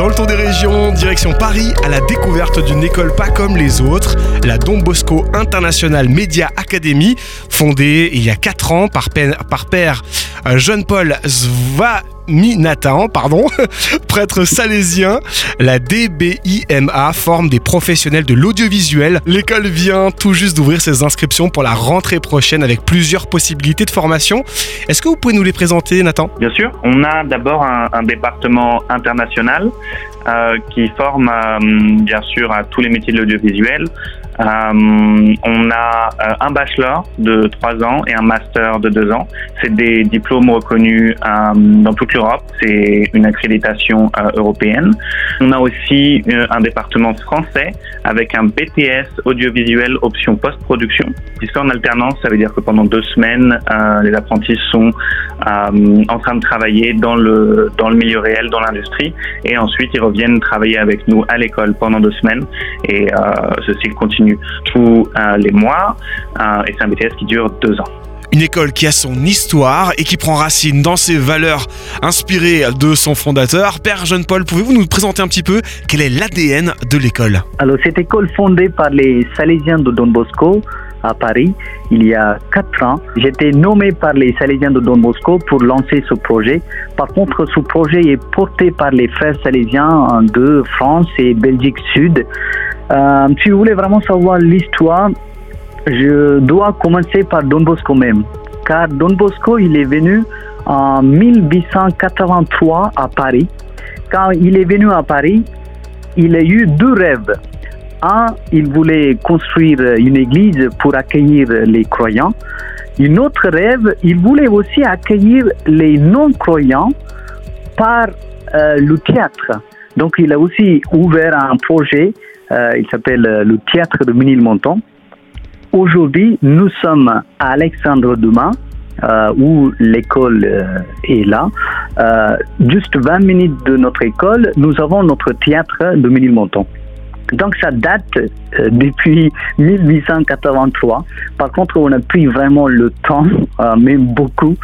Dans le tour des régions, direction Paris, à la découverte d'une école pas comme les autres, la Don Bosco International Media Academy, fondée il y a 4 ans par, père euh, Jean-Paul Zva Nathan, pardon, prêtre salésien. La DBIMA forme des professionnels de l'audiovisuel. L'école vient tout juste d'ouvrir ses inscriptions pour la rentrée prochaine avec plusieurs possibilités de formation. Est-ce que vous pouvez nous les présenter, Nathan? Bien sûr. On a d'abord un, département international euh, qui forme euh, bien sûr à tous les métiers de l'audiovisuel. Euh, on a euh, un bachelor de trois ans et un master de deux ans. C'est des diplômes reconnus euh, dans toute l'Europe. C'est une accréditation européenne. On a aussi un département français avec un BTS audiovisuel option post-production. Fait en alternance, ça veut dire que pendant deux semaines, les apprentis sont en train de travailler dans le dans le milieu réel, dans l'industrie, et ensuite ils reviennent travailler avec nous à l'école pendant deux semaines. Et ceci continue tous euh, les mois euh, et c'est un BTS qui dure deux ans. Une école qui a son histoire et qui prend racine dans ses valeurs inspirées de son fondateur. Père Jean-Paul, pouvez-vous nous présenter un petit peu quel est l'ADN de l'école? Alors, cette école fondée par les Salésiens de Don Bosco à Paris il y a quatre ans. J'étais nommé par les Salésiens de Don Bosco pour lancer ce projet. Par contre, ce projet est porté par les frères salésiens de France et Belgique Sud. Euh, si vous voulez vraiment savoir l'histoire, je dois commencer par Don Bosco même. Car Don Bosco, il est venu en 1883 à Paris. Quand il est venu à Paris, il a eu deux rêves. Un, il voulait construire une église pour accueillir les croyants. Une autre rêve, il voulait aussi accueillir les non-croyants par euh, le théâtre. Donc il a aussi ouvert un projet euh, il s'appelle euh, le théâtre de Ménilmontant. Aujourd'hui, nous sommes à Alexandre Dumas, euh, où l'école est là. juste 20 minutes de notre école, nous avons notre théâtre de Ménilmontant. Donc ça date depuis 1883. Par contre, on a pris vraiment le temps, même beaucoup,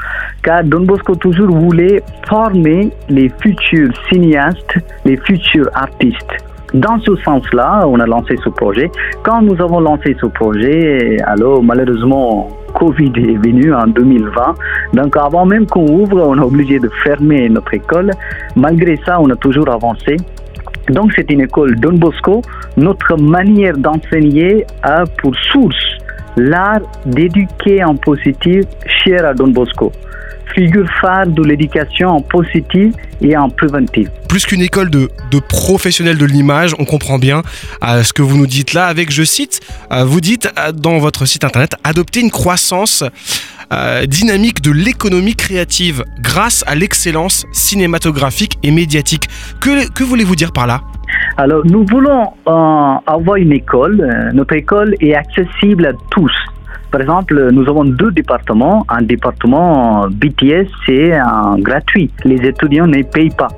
car Don Bosco toujours voulait former les futurs cinéastes, les futurs artistes. Dans ce sens-là, on a lancé ce projet. Quand nous avons lancé ce projet, alors malheureusement, Covid est venu en 2020. Donc avant même qu'on ouvre, on est obligé de fermer notre école. Malgré ça, on a toujours avancé. Donc c'est une école Don Bosco. Notre manière d'enseigner a pour source l'art d'éduquer en positif cher à Don Bosco figure phare de l'éducation en positive et en préventive. Plus qu'une école de, professionnels de l'image, on comprend bien euh, ce que vous nous dites là avec, je cite, euh, vous dites euh, dans votre site internet, adopter une croissance dynamique de l'économie créative grâce à l'excellence cinématographique et médiatique. Que, que voulez-vous dire par là? Alors, nous voulons avoir une école. notre école est accessible à tous. Par exemple, nous avons deux départements. Un département BTS, c'est gratuit. Les étudiants ne payent pas.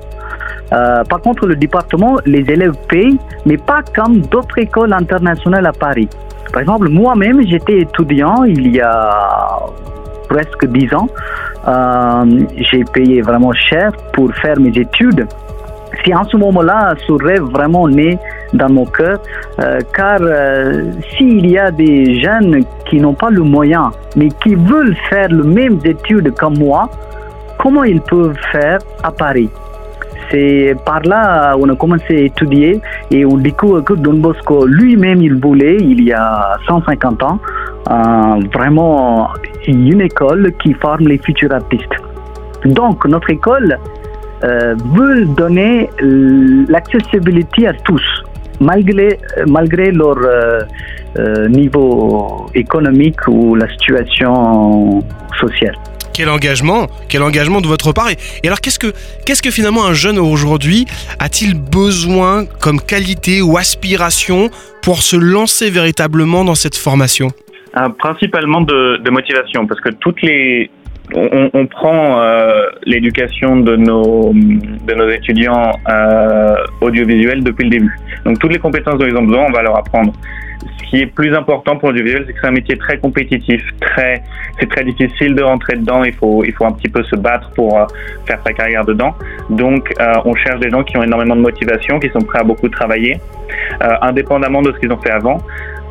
Euh, par contre, le département, les élèves payent, mais pas comme d'autres écoles internationales à Paris. Par exemple, moi-même, j'étais étudiant il y a presque dix ans. Euh, j'ai payé vraiment cher pour faire mes études. Si en ce moment-là, ce rêve vraiment né dans mon cœur, euh, car s'il y a des jeunes qui n'ont pas le moyen, mais qui veulent faire les mêmes études comme moi, comment ils peuvent faire à Paris? C'est par là on a commencé à étudier et on découvre que Don Bosco lui-même il voulait il y a 150 ans euh, vraiment une école qui forme les futurs artistes. Donc notre école euh, veut donner l'accessibilité à tous malgré, malgré leur euh, euh, niveau économique ou la situation sociale. Quel engagement, quel engagement de votre part. Et, alors, qu'est-ce que, qu'est-ce que finalement un jeune aujourd'hui a-t-il besoin comme qualité ou aspiration pour se lancer véritablement dans cette formation? Euh, Principalement de, de, motivation, parce que toutes les, on, on prend euh, l'éducation de nos, de nos étudiants euh, audiovisuels depuis le début. Donc toutes les compétences dont ils ont besoin, on va leur apprendre. Ce qui est plus important pour l'audiovisuel, c'est que c'est un métier très compétitif, très, c'est très difficile de rentrer dedans. Il faut, il faut un petit peu se battre pour euh, faire sa carrière dedans. Donc, euh, on cherche des gens qui ont énormément de motivation, qui sont prêts à beaucoup travailler, euh, indépendamment de ce qu'ils ont fait avant.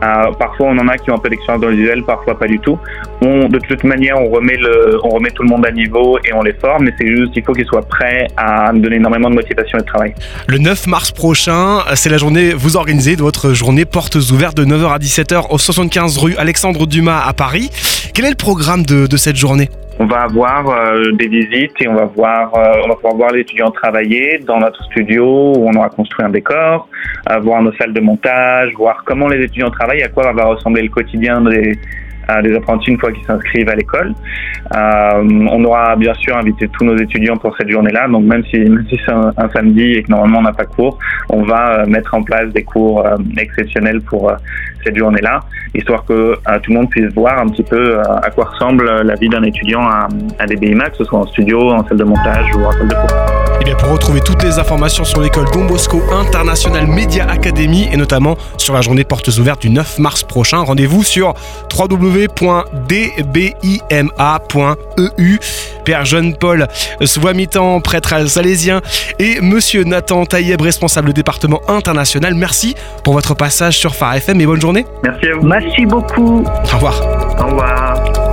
Euh, parfois, on en a qui ont un peu d'expérience dans le visuel, parfois pas du tout. De toute manière, on remet, le, on remet tout le monde à niveau et on les forme, mais c'est juste qu'il faut qu'ils soient prêts à donner énormément de motivation et de travail. Le 9 mars prochain, c'est la journée, vous organisez votre journée portes ouvertes de 9h à 17h au 75 rue Alexandre Dumas à Paris. Quel est le programme de, de cette journée? On va avoir euh, des visites et on va voir, euh, on va pouvoir voir les étudiants travailler dans notre studio où on aura construit un décor, euh, voir nos salles de montage, voir comment les étudiants travaillent, à quoi va ressembler le quotidien des, des apprentis une fois qu'ils s'inscrivent à l'école. on aura bien sûr invité tous nos étudiants pour cette journée-là, donc même si, même si c'est un, un, samedi et que normalement on n'a pas cours, on va mettre en place des cours exceptionnels pour cette journée-là, histoire que euh, tout le monde puisse voir un petit peu euh, à quoi ressemble la vie d'un étudiant à, à DBIMAX, que ce soit en studio, en salle de montage ou en salle de cours. Et bien pour retrouver toutes les informations sur l'école Don Bosco International Media Academy et notamment sur la journée portes ouvertes du 9 mars prochain, rendez-vous sur www.dbima.eu. Père Jean-Paul Swamitan, prêtre salésien, et Monsieur Nathan Taïeb, responsable département international. Merci pour votre passage sur Phare FM et bonne journée. Merci à vous. Merci beaucoup. Au revoir. Au revoir.